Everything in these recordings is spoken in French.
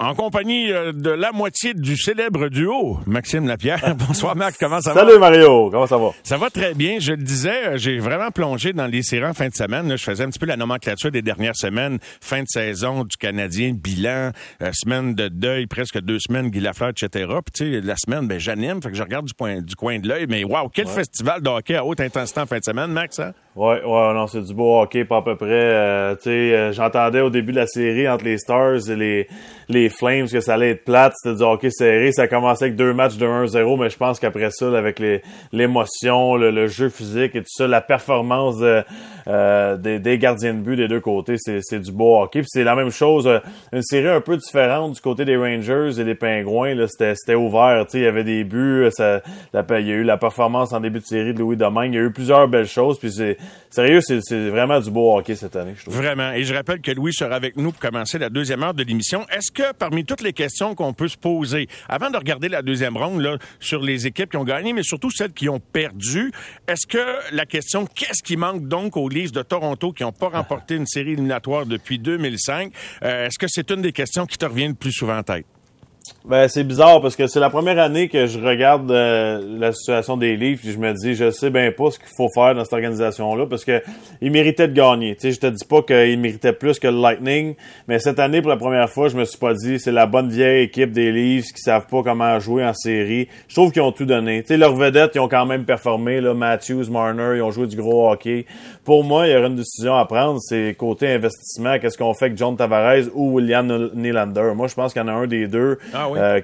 en compagnie euh, de la moitié du célèbre duo, Maxime Lapierre. Bonsoir Marc, comment ça va? Salut Mario, comment ça va? Ça va très bien. Je le disais, euh, j'ai vraiment plongé dans les séries en fin de semaine. je faisais un petit peu la nomenclature des dernières semaines. Fin de saison du Canadien, bilan, euh, semaine de deuil, presque deux semaines, Guy Lafleur, etc. Puis tu sais, la semaine, ben j'anime, fait que je regarde du, point, du coin de l'œil. Mais waouh, quel festival de hockey à haute intensité en fin de semaine, Max, hein? Ouais, ouais, non, c'est du beau hockey, pas à peu près. tu sais, j'entendais au début de la série entre les Stars et les, les Flames que ça allait être plate, c'était du hockey serré. Ça a commencé avec deux matchs de 1-0, mais je pense qu'après ça, avec l'émotion, le, jeu physique et tout ça, la performance euh, des, gardiens de but des deux côtés, c'est du beau hockey. c'est la même chose, euh, une série un peu différente du côté des Rangers et des Pingouins. C'était ouvert, il y avait des buts, ça, il y a eu la performance en début de série de Louis Domingue. Il y a eu plusieurs belles choses. Puis c'est sérieux, c'est vraiment du beau hockey cette année, je trouve. Vraiment. Et je rappelle que Louis sera avec nous pour commencer la deuxième heure de l'émission. Est-ce que parmi toutes les questions qu'on peut se poser, avant de regarder la deuxième ronde là, sur les équipes qui ont gagné, mais surtout celles qui ont perdu, est-ce que la question qu'est-ce qui manque donc aux Leafs de Toronto qui n'ont pas remporté une série éliminatoire depuis 2005, euh, est-ce que c'est une des questions qui te revient le plus souvent en tête? Ben, c'est bizarre parce que c'est la première année que je regarde euh, la situation des livres et je me dis, je sais bien pas ce qu'il faut faire dans cette organisation-là parce que ils méritaient de gagner. Tu je te dis pas qu'ils méritaient plus que le Lightning, mais cette année, pour la première fois, je me suis pas dit, c'est la bonne vieille équipe des Leafs qui savent pas comment jouer en série. Je trouve qu'ils ont tout donné. Tu leurs vedettes, ils ont quand même performé, là, Matthews, Marner, ils ont joué du gros hockey. Pour moi, il y aurait une décision à prendre, c'est côté investissement, qu'est-ce qu'on fait avec John Tavares ou William Nylander. Moi, je pense qu'il y en a un des deux ah euh,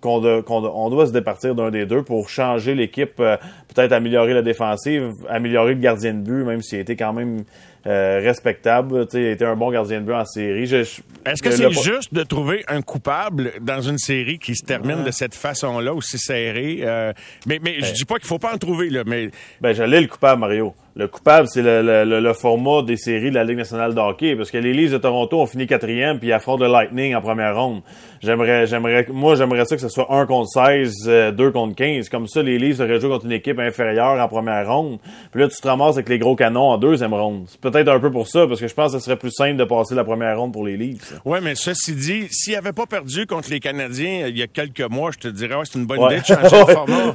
qu'on doit se départir d'un des deux pour changer l'équipe, euh, peut-être améliorer la défensive, améliorer le gardien de but, même s'il a été quand même euh, respectable. Il a été un bon gardien de but en série. Est-ce que c'est juste de trouver un coupable dans une série qui se termine de cette façon-là, aussi serrée? mais mais je ben. dis pas qu'il faut pas en trouver, là, mais... Ben, j'allais le coupable, Mario. Le coupable, c'est le, format des séries de la Ligue nationale de hockey, parce que les Leafs de Toronto ont fini quatrième, puis ils affrontent le Lightning en première ronde. J'aimerais, j'aimerais, moi, j'aimerais ça que ce soit 1 contre 16, 2 euh, contre 15. Comme ça, les Leafs auraient joué contre une équipe inférieure en première ronde. Puis là, tu te ramasses avec les gros canons en deuxième ronde. C'est peut-être un peu pour ça, parce que je pense que ce serait plus simple de passer la première ronde pour les Leafs. Oui, mais ceci dit, s'ils n'avaient pas perdu contre les Canadiens il y a quelques mois, je te dirais, ouais, c'est une bonne idée de changer le format.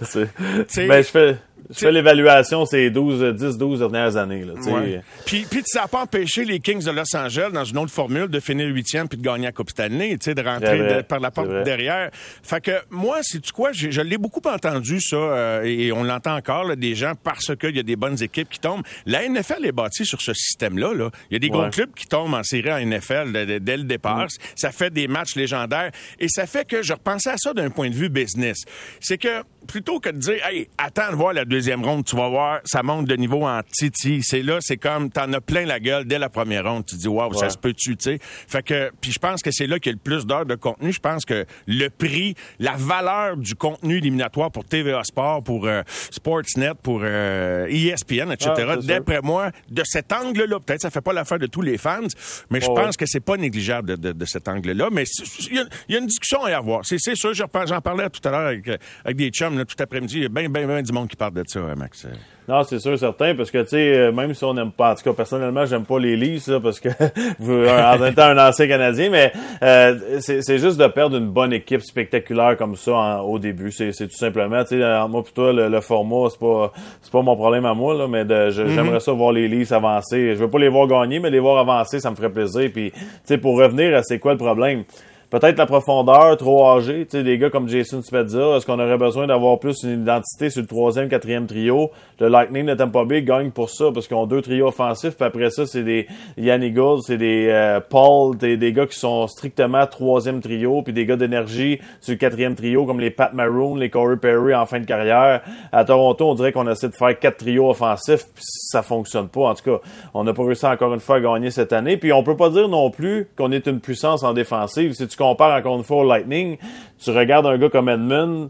ben, je fais... Je fais l'évaluation ces 12, 10, 12 dernières années. Là, ouais. Puis, puis ça n'a pas empêché les Kings de Los Angeles, dans une autre formule, de finir huitième puis de gagner la Coupe Stanley, de rentrer par la porte derrière. Fait que moi, c'est tu quoi, je, l'ai beaucoup entendu ça, euh, et on l'entend encore, là, des gens, parce qu'il y a des bonnes équipes qui tombent. La NFL est bâtie sur ce système-là. Là. Il y a des gros clubs qui tombent en série en NFL dès, le départ. Mm. Ça fait des matchs légendaires. Et ça fait que je repensais à ça d'un point de vue business. C'est que plutôt que de dire, hey, attends de voir la deuxième ronde, tu vas voir, ça monte de niveau en titi. C'est là, c'est comme, t'en as plein la gueule dès la première ronde. Tu dis, waouh, ça se peut-tu, tu sais? Fait que, puis je pense que c'est là qu'il y a le plus d'heures de contenu. Je pense que le prix, la valeur du contenu éliminatoire pour TVA Sport, pour euh, Sportsnet, pour euh, ESPN, etc. Ah, d'après moi, de cet angle-là, peut-être ça fait pas l'affaire de tous les fans, mais je pense que c'est pas négligeable de, de, cet angle-là. Mais il y, a une discussion à y avoir. C'est sûr, j'en parlais tout à l'heure avec, avec des chums tout après-midi. Il y a bien, bien, bien du monde qui parle de ça, hein, Max. Non, c'est sûr, certain, parce que, tu sais, euh, même si on n'aime pas, en tout cas, personnellement, j'aime pas les livres, ça, parce que, en étant un ancien Canadien, mais euh, c'est juste de perdre une bonne équipe spectaculaire comme ça au début. C'est tout simplement, tu sais, moi, pour toi, le, format, c'est pas c'est pas mon problème à moi, là, mais mm-hmm. j'aimerais ça voir les livres avancer. Je veux pas les voir gagner, mais les voir avancer, ça me ferait plaisir. Puis, tu sais, pour revenir à c'est quoi le problème? Peut-être la profondeur trop âgée, tu sais, des gars comme Jason Spezza, est-ce qu'on aurait besoin d'avoir plus une identité sur le troisième, quatrième trio? Le Lightning de Tampa Bay gagne pour ça, parce qu'ils ont deux trios offensifs, puis après ça, c'est des Yanni Gould, c'est des euh, Paul, des, des gars qui sont strictement troisième trio, puis des gars d'énergie sur le quatrième trio, comme les Pat Maroon, les Corey Perry en fin de carrière. À Toronto, on dirait qu'on essaie de faire quatre trios offensifs, puis ça fonctionne pas. En tout cas, on n'a pas réussi encore une fois à gagner cette année, puis on peut pas dire non plus qu'on est une puissance en défensive. Si tu compares encore une fois Lightning, tu regardes un gars comme Edmund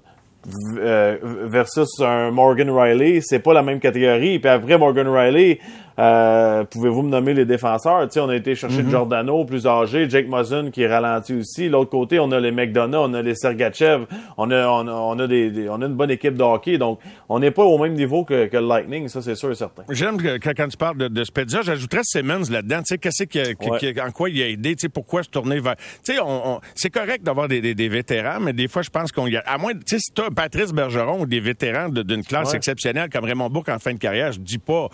euh, versus un Morgan Riley, c'est pas la même catégorie. Puis après Morgan Riley, Euh, pouvez-vous me nommer les défenseurs? sais, on a été chercher mm Giordano, plus âgé, Jake Muzzin qui est ralenti aussi. L'autre côté, on a les McDonough, on a les Sergachev, on a, on a, des, on a une bonne équipe de hockey. Donc, on n'est pas au même niveau que, que le Lightning, ça c'est sûr et certain. J'aime que quand tu parles de, de j'ajouterais Simmons là-dedans. Tu sais, qu'est-ce qui, en quoi il a aidé? Tu sais, pourquoi se tourner vers... Tu sais, on, c'est correct d'avoir des, des, vétérans, mais des fois, je pense qu'on y a... À moins, tu sais, si as Patrice Bergeron ou des vétérans d'une classe exceptionnelle comme Raymond Bourque en fin de carrière, je dis pas.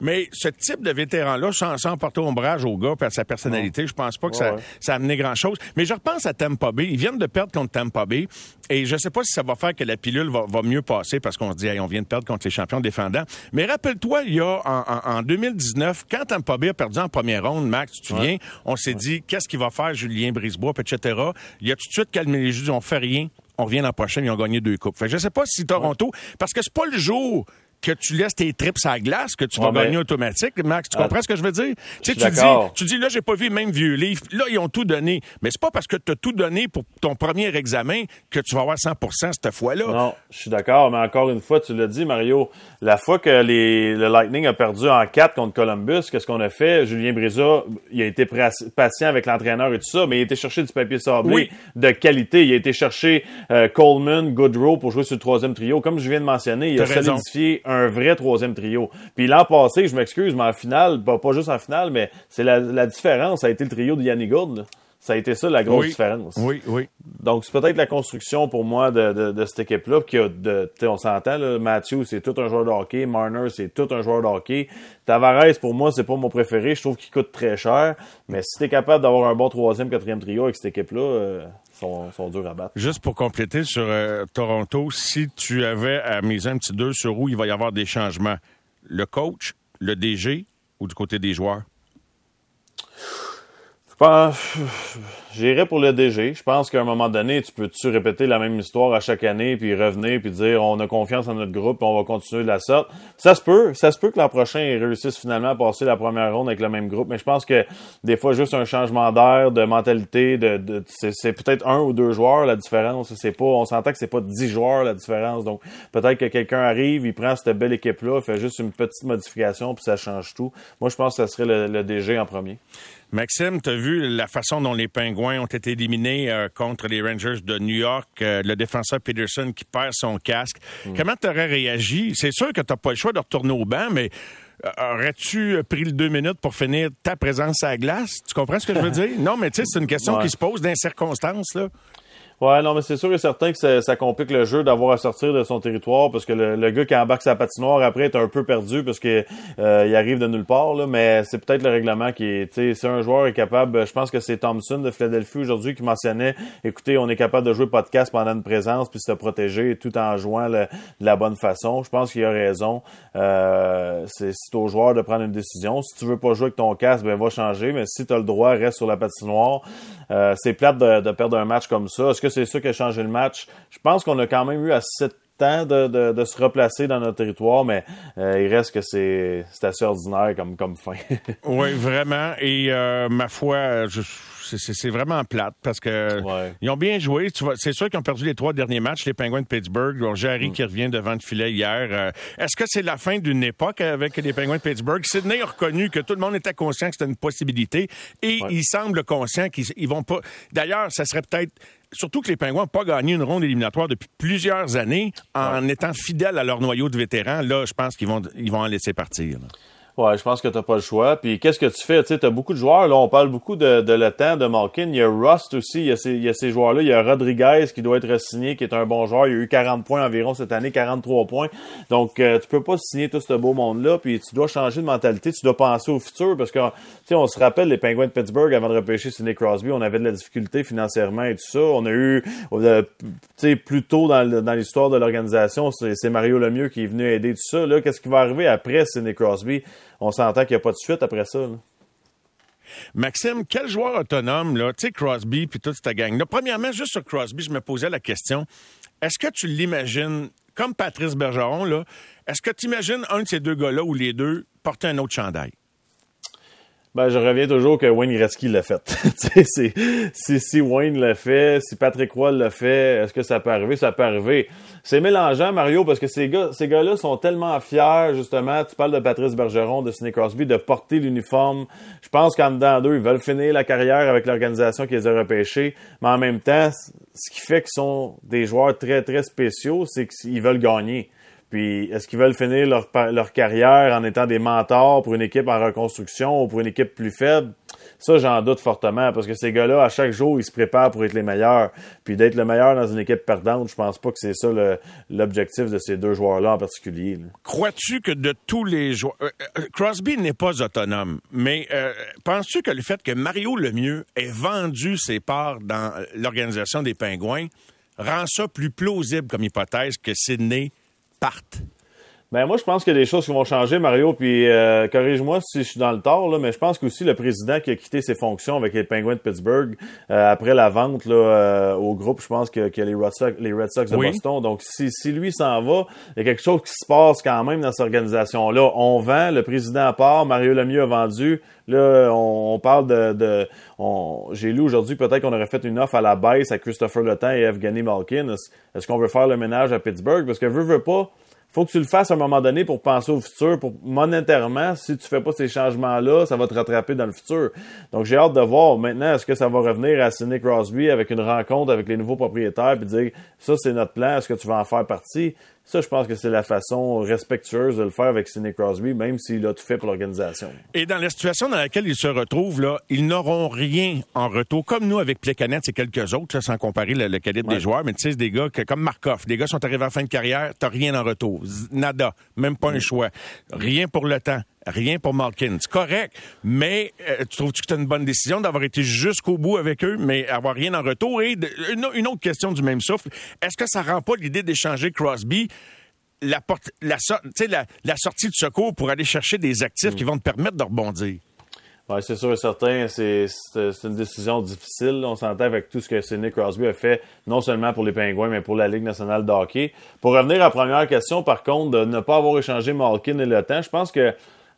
Mais ce type de vétéran-là, sans, sans porter ombrage au gars et à sa personnalité, je pense pas que ça, ça a amené grand-chose. Mais je repense à Tampa Bay. Ils viennent de perdre contre Tampa Bay. Et je sais pas si ça va faire que la pilule va, va mieux passer parce qu'on se dit, on vient de perdre contre les champions défendants. Mais rappelle-toi, il y a en, en, 2019, quand Tampa Bay a perdu en première ronde, Max, tu te souviens, on s'est dit, qu'est-ce qu'il va faire Julien Brisebois, etc. Il a tout de suite calmé les jeux, on fait rien on revient l'an prochain, ils ont gagné deux coupes. Fait je sais pas si Toronto, parce que c'est pas le jour que tu laisses tes trips à glace, que tu vas gagner automatique. Max, tu comprends ce que je veux dire? Tu sais, tu dis, tu dis, là, j'ai pas vu le même vieux livre. Là, ils ont tout donné. Mais c'est pas parce que tu as tout donné pour ton premier examen que tu vas avoir 100% cette fois-là. Non, je suis d'accord. Mais encore une fois, tu l'as dit, Mario, la fois que les, le Lightning a perdu en 4 contre Columbus, qu'est-ce qu'on a fait? Julien Brisa, il a été patient avec l'entraîneur et tout ça, mais il a été chercher du papier sablé de qualité. Il a été chercher euh, Coleman, Goodrow pour jouer sur le troisième trio. Comme je viens de mentionner, il a solidifié un un vrai troisième trio. Puis l'an passé, je m'excuse, mais en finale, pas, juste en finale, mais c'est la, différence, ça a été le trio de Yannick Gourde. Ça a été ça la grosse différence. Oui, oui. Donc c'est peut-être la construction pour moi de, cette équipe-là qui a de, on s'entend là, Matthew c'est tout un joueur de hockey, Marner c'est tout un joueur de hockey. Tavares pour moi c'est pas mon préféré, je trouve qu'il coûte très cher. Mais si t'es capable d'avoir un bon troisième, quatrième trio avec cette équipe-là, euh, Juste pour compléter sur euh, Toronto, si tu avais à miser un petit deux sur où il va y avoir des changements, le coach, le DG ou du côté des joueurs? Je j'irais pour le DG. Je pense qu'à un moment donné, tu peux-tu répéter la même histoire à chaque année, puis revenir, puis dire on a confiance en notre groupe, on va continuer de la sorte. Ça se peut, ça se peut que l'an prochain, ils réussissent finalement à passer la première ronde avec le même groupe, mais je pense que des fois, juste un changement d'air, de mentalité, de, c'est, peut-être un ou deux joueurs la différence. C'est pas, on s'entend que c'est pas dix joueurs la différence. Donc peut-être que quelqu'un arrive, il prend cette belle équipe-là, fait juste une petite modification, puis ça change tout. Moi, je pense que ça serait le DG en premier. Maxime, tu as vu la façon dont les Pingouins ont été éliminés euh, contre les Rangers de New York, euh, le défenseur Peterson qui perd son casque. Mm. Comment tu aurais réagi? C'est sûr que tu n'as pas le choix de retourner au banc, mais euh, aurais-tu pris le deux minutes pour finir ta présence à la glace? Tu comprends ce que je veux dire? Non, mais tu sais, c'est une question qui se pose dans les circonstances, là. Ouais, non, mais c'est sûr et certain que ça, ça, complique le jeu d'avoir à sortir de son territoire parce que le, le, gars qui embarque sa patinoire après est un peu perdu parce que euh, il arrive de nulle part. Là, mais c'est peut-être le règlement qui est. Si un joueur est capable, je pense que c'est Thompson de Philadelphie aujourd'hui qui mentionnait, écoutez, on est capable de jouer podcast pendant une présence puis se protéger tout en jouant de la bonne façon. Je pense qu'il a raison. Euh, c'est au joueur de prendre une décision. Si tu veux pas jouer avec ton casque, ben va changer. Mais si tu as le droit, reste sur la patinoire. Euh, c'est plate de, de, perdre un match comme ça. Est-ce que c'est ça qui a changé le match? Je pense qu'on a quand même eu assez de temps de, de, de, se replacer dans notre territoire, mais euh, il reste que c'est assez ordinaire comme, comme fin. oui, vraiment. Et euh, ma foi, je c'est vraiment plate parce que ils ont bien joué. C'est sûr qu'ils ont perdu les trois derniers matchs, les Penguins de Pittsburgh. Ils Jarry mm. qui revient devant le filet hier. Euh, est-ce que c'est la fin d'une époque avec les Penguins de Pittsburgh? Sydney a reconnu que tout le monde était conscient que c'était une possibilité et ils semblent conscients qu'ils vont pas. D'ailleurs, ça serait peut-être surtout que les Pingouins n'ont pas gagné une ronde éliminatoire depuis plusieurs années en étant fidèles à leur noyau de vétérans. Là, je pense qu'ils vont, ils vont en laisser partir. Ouais, je pense que t'as pas le choix. Puis qu'est-ce que tu fais? Tu as beaucoup de joueurs. Là, on parle beaucoup de, de temps de Malkin. Il y a Rust aussi. Il y a ces, il y a ces joueurs-là. Il y a Rodriguez qui doit être signé, qui est un bon joueur. Il a eu 40 points environ cette année, 43 points. Donc, euh, tu peux pas signer tout ce beau monde-là. Puis tu dois changer de mentalité. Tu dois penser au futur parce que, tu sais, on se rappelle les Penguins de Pittsburgh avant de repêcher Sidney Crosby. On avait de la difficulté financièrement et tout ça. On a eu, tu sais, plus tôt dans, dans l'histoire de l'organisation, c'est Mario Lemieux qui est venu aider tout ça. Là, qu'est-ce qui va arriver après Sidney Crosby? On s'entend qu'il n'y a pas de suite après ça. Maxime, quel joueur autonome, là, tu sais, Crosby puis toute cette gang-là? Premièrement, juste sur Crosby, je me posais la question, est-ce que tu l'imagines, comme Patrice Bergeron, là, est-ce que tu imagines un de ces deux gars-là ou les deux porter un autre chandail? Ben, je reviens toujours que Wayne Gretzky l'a fait. si, si Wayne l'a fait, si Patrick Roy l'a fait, est-ce que ça peut arriver? Ça peut arriver. C'est mélangeant, Mario, parce que ces gars, ces gars-là sont tellement fiers, justement. Tu parles de Patrice Bergeron, de Sidney Crosby, de porter l'uniforme. Je pense qu'en dedans d'eux, ils veulent finir la carrière avec l'organisation qui les a repêchés. Mais en même temps, ce qui fait qu'ils sont des joueurs très, très spéciaux, c'est qu'ils veulent gagner. Puis, est-ce qu'ils veulent finir leur, carrière en étant des mentors pour une équipe en reconstruction ou pour une équipe plus faible? Ça, j'en doute fortement parce que ces gars-là, à chaque jour, ils se préparent pour être les meilleurs. Puis d'être le meilleur dans une équipe perdante, je pense pas que c'est ça l'objectif de ces deux joueurs-là en particulier. Crois-tu que de tous les joueurs... Euh, euh, Crosby n'est pas autonome, mais euh, penses-tu que le fait que Mario Lemieux ait vendu ses parts dans l'organisation des Pingouins rend ça plus plausible comme hypothèse que Sidney partent ben moi, je pense qu'il y a des choses qui vont changer, Mario. Puis euh, corrige-moi si je suis dans le tort, là, mais je pense qu'aussi le président qui a quitté ses fonctions avec les Penguins de Pittsburgh euh, après la vente là, euh, au groupe, je pense que, que les, Red Sox, les Red Sox de Boston. Donc si, si lui s'en va, il y a quelque chose qui se passe quand même dans cette organisation-là. On vend, le président part, Mario Lemieux a vendu. Là, on, parle de, de j'ai lu aujourd'hui peut-être qu'on aurait fait une offre à la baisse à Christopher Le et Evgeny Malkin. Est-ce qu'on veut faire le ménage à Pittsburgh? Parce que veut, veut pas, faut que tu le fasses à un moment donné pour penser au futur, pour monétairement, si tu fais pas ces changements-là, ça va te rattraper dans le futur. Donc j'ai hâte de voir maintenant, est-ce que ça va revenir à Sidney Crosby avec une rencontre avec les nouveaux propriétaires puis dire ça c'est notre plan, est-ce que tu vas en faire partie? Ça, je pense que c'est la façon respectueuse de le faire avec Sidney Crosby, même s'il a tout fait pour l'organisation. Et dans la situation dans laquelle ils se retrouvent, là, ils n'auront rien en retour. Comme nous, avec Plecanet et quelques autres, sans comparer le, calibre des joueurs, mais tu sais, des gars que, comme Markov, des gars sont arrivés en fin de carrière, t'as rien en retour. Nada. Même pas un choix. Rien pour le temps. Rien pour Malkin. C'est correct, mais euh, tu trouves-tu que c'est une bonne décision d'avoir été jusqu'au bout avec eux, mais avoir rien en retour? Et une, autre question du même souffle, est-ce que ça rend pas l'idée d'échanger Crosby la, porte, la, la, sortie de secours pour aller chercher des actifs mm. qui vont te permettre de rebondir? Oui, c'est sûr et certain. C'est une décision difficile. On s'entend avec tout ce que Sidney Crosby a fait, non seulement pour les Pingouins, mais pour la Ligue nationale de hockey. Pour revenir à la première question, par contre, de ne pas avoir échangé Malkin et le temps, je pense que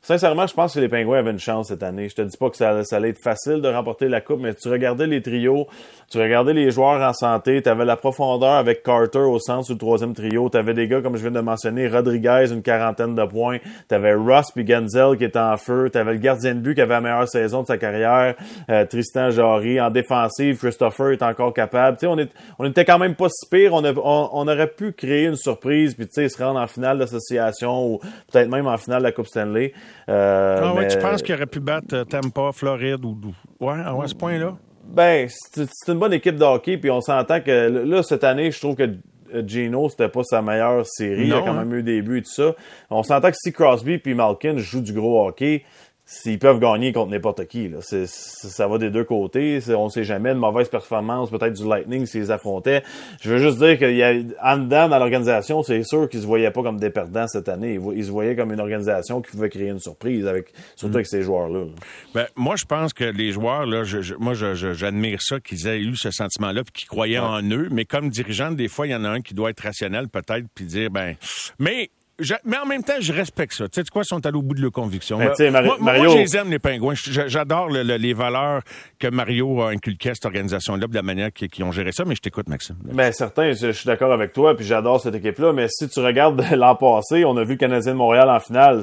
Sincèrement, je pense que les Pingouins avaient une chance cette année. Je te dis pas que ça, allait être facile de remporter la Coupe, mais tu regardais les trios, tu regardais les joueurs en santé, tu avais la profondeur avec Carter au centre sur le troisième trio, tu avais des gars, comme je viens de mentionner, Rodriguez, une quarantaine de points, tu avais Russ puis Genzel qui était en feu, tu avais le gardien de but qui avait la meilleure saison de sa carrière, euh, Tristan Jarry, en défensive, Christopher est encore capable. Tu sais, on, est, on était quand même pas si pire, on, on, aurait pu créer une surprise, puis se rendre en finale d'association ou peut-être même en finale de la Coupe Stanley. Euh, ah ouais, tu penses qu'il aurait pu battre euh, Tampa, Floride ou ouais, à ce point-là? Ben, c'est une bonne équipe de hockey, puis on s'entend que là, cette année, je trouve que Gino, c'était pas sa meilleure série. il a quand hein? même eu des buts et tout ça. On s'entend que si Crosby puis Malkin jouent du gros hockey, s'ils peuvent gagner contre n'importe qui. Là. ça va des deux côtés. On sait jamais. Une mauvaise performance, peut-être du Lightning s'ils affrontaient. Je veux juste dire qu'il y a en dedans dans l'organisation, c'est sûr qu'ils se voyaient pas comme des perdants cette année. Ils, se voyaient comme une organisation qui pouvait créer une surprise, avec surtout avec ces joueurs-là. Ben, moi, je pense que les joueurs, là, je, moi, j'admire ça qu'ils aient eu ce sentiment-là, puis qu'ils croyaient en eux. Mais comme dirigeant, des fois, il y en a un qui doit être rationnel, peut-être, puis dire, ben, mais mais en même temps, je respecte ça. Tu sais quoi, ils sont allés au bout de leur conviction. moi, Mario... moi, je les aime, les pingouins. J'adore les valeurs que Mario a inculquées à cette organisation-là, de la manière qu'ils ont géré ça, mais je t'écoute, Maxime. Mais certain, je, suis d'accord avec toi, puis j'adore cette équipe-là, mais si tu regardes l'an passé, on a vu le Canadien de Montréal en finale.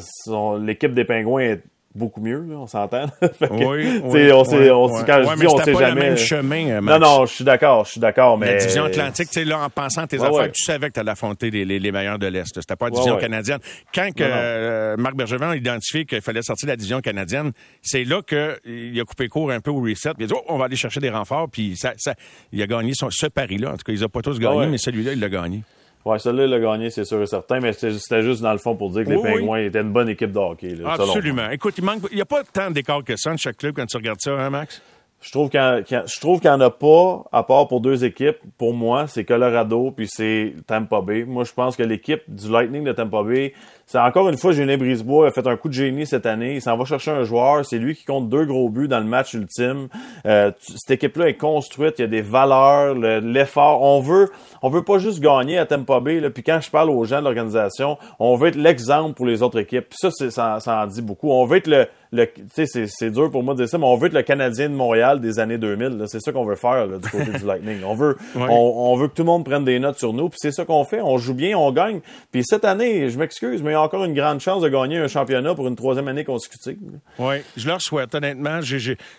L'équipe des pingouins est beaucoup mieux, là, on s'entend. oui, oui, on sait, on ouais. quand je dis, on sait jamais. Le même chemin, euh, Non, non, je suis d'accord, je suis d'accord, mais. La division Atlantique, tu sais, là, en pensant à tes affaires, tu savais que tu allais affronter les, les, les, meilleurs de l'Est. C'était pas la division canadienne. Quand que, euh, Marc Bergevin a identifié qu'il fallait sortir de la division canadienne, c'est là qu'il a coupé court un peu au reset. Il a dit, oh, on va aller chercher des renforts, puis ça, ça, il a gagné son, ce pari-là. En tout cas, ils ont pas tous gagné, mais celui-là, il l'a gagné. Ouais, celui-là, il a gagné, c'est sûr et certain, mais c'était juste dans le fond pour dire que les Pingouins étaient une bonne équipe de hockey. Là, Absolument. Écoute, il manque, il n'y a pas tant d'écart que ça dans chaque club quand tu regardes ça, hein, Max? Je trouve qu'il n'y en, a pas, à part pour deux équipes. Pour moi, c'est Colorado puis c'est Tampa Bay. Moi, je pense que l'équipe du Lightning de Tampa Bay, c'est encore une fois, Julien Brisebois a fait un coup de génie cette année. Il s'en va chercher un joueur. C'est lui qui compte deux gros buts dans le match ultime. Euh, cette équipe-là est construite. Il y a des valeurs, l'effort. on veut, on veut pas juste gagner à Tampa Bay. Là. Puis quand je parle aux gens de l'organisation, on veut être l'exemple pour les autres équipes. Puis ça, ça, en dit beaucoup. On veut être le, c'est dur pour moi de dire ça, mais on veut être le Canadien de Montréal des années 2000. C'est ça qu'on veut faire du côté du Lightning. On veut, on, veut que tout le monde prenne des notes sur nous, puis c'est ça qu'on fait. On joue bien, on gagne. Puis cette année, je m'excuse, mais il y a encore une grande chance de gagner un championnat pour une troisième année consécutive. Oui, je leur souhaite, honnêtement.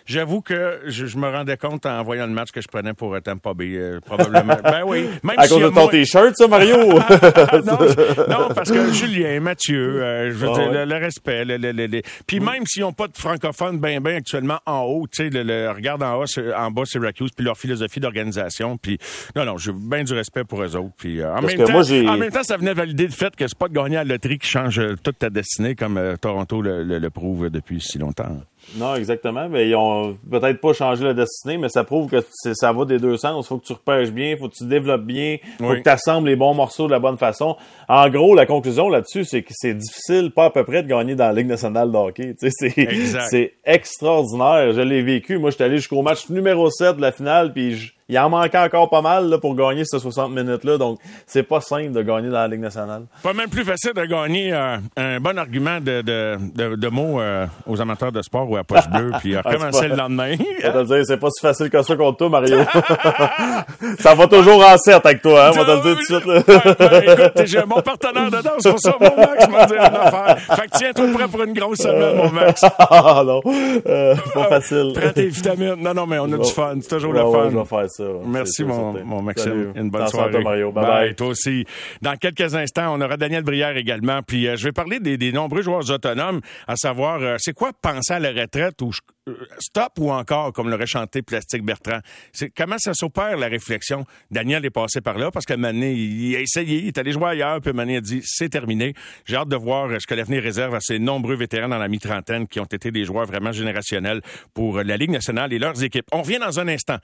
J'avoue que je, me rendais compte en voyant le match que je prenais pour Tampa Bay, euh, probablement. ben oui. Même à cause de ton t-shirt, ça, Mario? non, parce que Julien, Mathieu, euh, je veux ah dire, le, respect. Le, Puis même s'ils n'ont pas de francophones bien, bien actuellement en haut, tu sais, le, regarde en, haut, en bas Syracuse, puis leur philosophie d'organisation. Puis non, non, j'ai bien du respect pour eux autres. Puis euh, en, même temps, en même temps, ça venait valider le fait que c'est pas de gagner à la loterie qui change toute ta destinée comme Toronto le prouve depuis si longtemps. Non, exactement. Mais ils ont peut-être pas changé la destinée, mais ça prouve que ça va des deux sens. Il faut que tu repêches bien, faut que tu développes bien, faut que tu assembles les bons morceaux de la bonne façon. En gros, la conclusion là-dessus, c'est que c'est difficile, pas à peu près, de gagner dans la Ligue nationale de hockey. C'est extraordinaire. Je l'ai vécu. Moi, j'étais allé jusqu'au match numéro 7 de la finale, puis je il en manquait encore pas mal là, pour gagner ces 60 minutes-là. Donc, c'est pas simple de gagner dans la Ligue nationale. Pas même plus facile de gagner euh, un bon argument de, de, de, de mots euh, aux amateurs de sport ou à poche bleue, puis recommencer le lendemain. dire, c'est pas si facile que ça contre toi, Mario. ça va toujours en 7 avec toi, hein, on va te le dire tout de suite. Là. écoute, j'ai mon partenaire de danse pour ça, mon Max m'a dit une affaire. Fait que tiens-toi prêt pour une grosse semaine, mon Max. ah non, euh, pas facile. Prends tes vitamines. Non, non, mais on a du fun. C'est toujours le fun. je vais faire ça. Merci, mon, mon, Maxime. Une bonne soirée. Mario. Bye, bye, Toi aussi. Dans quelques instants, on aura Daniel Brière également. Puis euh, je vais parler des, des, nombreux joueurs autonomes, à savoir, euh, c'est quoi penser à la retraite ou euh, stop ou encore, comme l'aurait chanté Plastique Bertrand. C'est comment ça s'opère la réflexion? Daniel est passé par là parce que Mané, il a essayé, il est allé jouer ailleurs, puis Mané a dit c'est terminé. J'ai hâte de voir ce que l'avenir réserve à ces nombreux vétérans dans la mi-trentaine qui ont été des joueurs vraiment générationnels pour la Ligue nationale et leurs équipes. On revient dans un instant.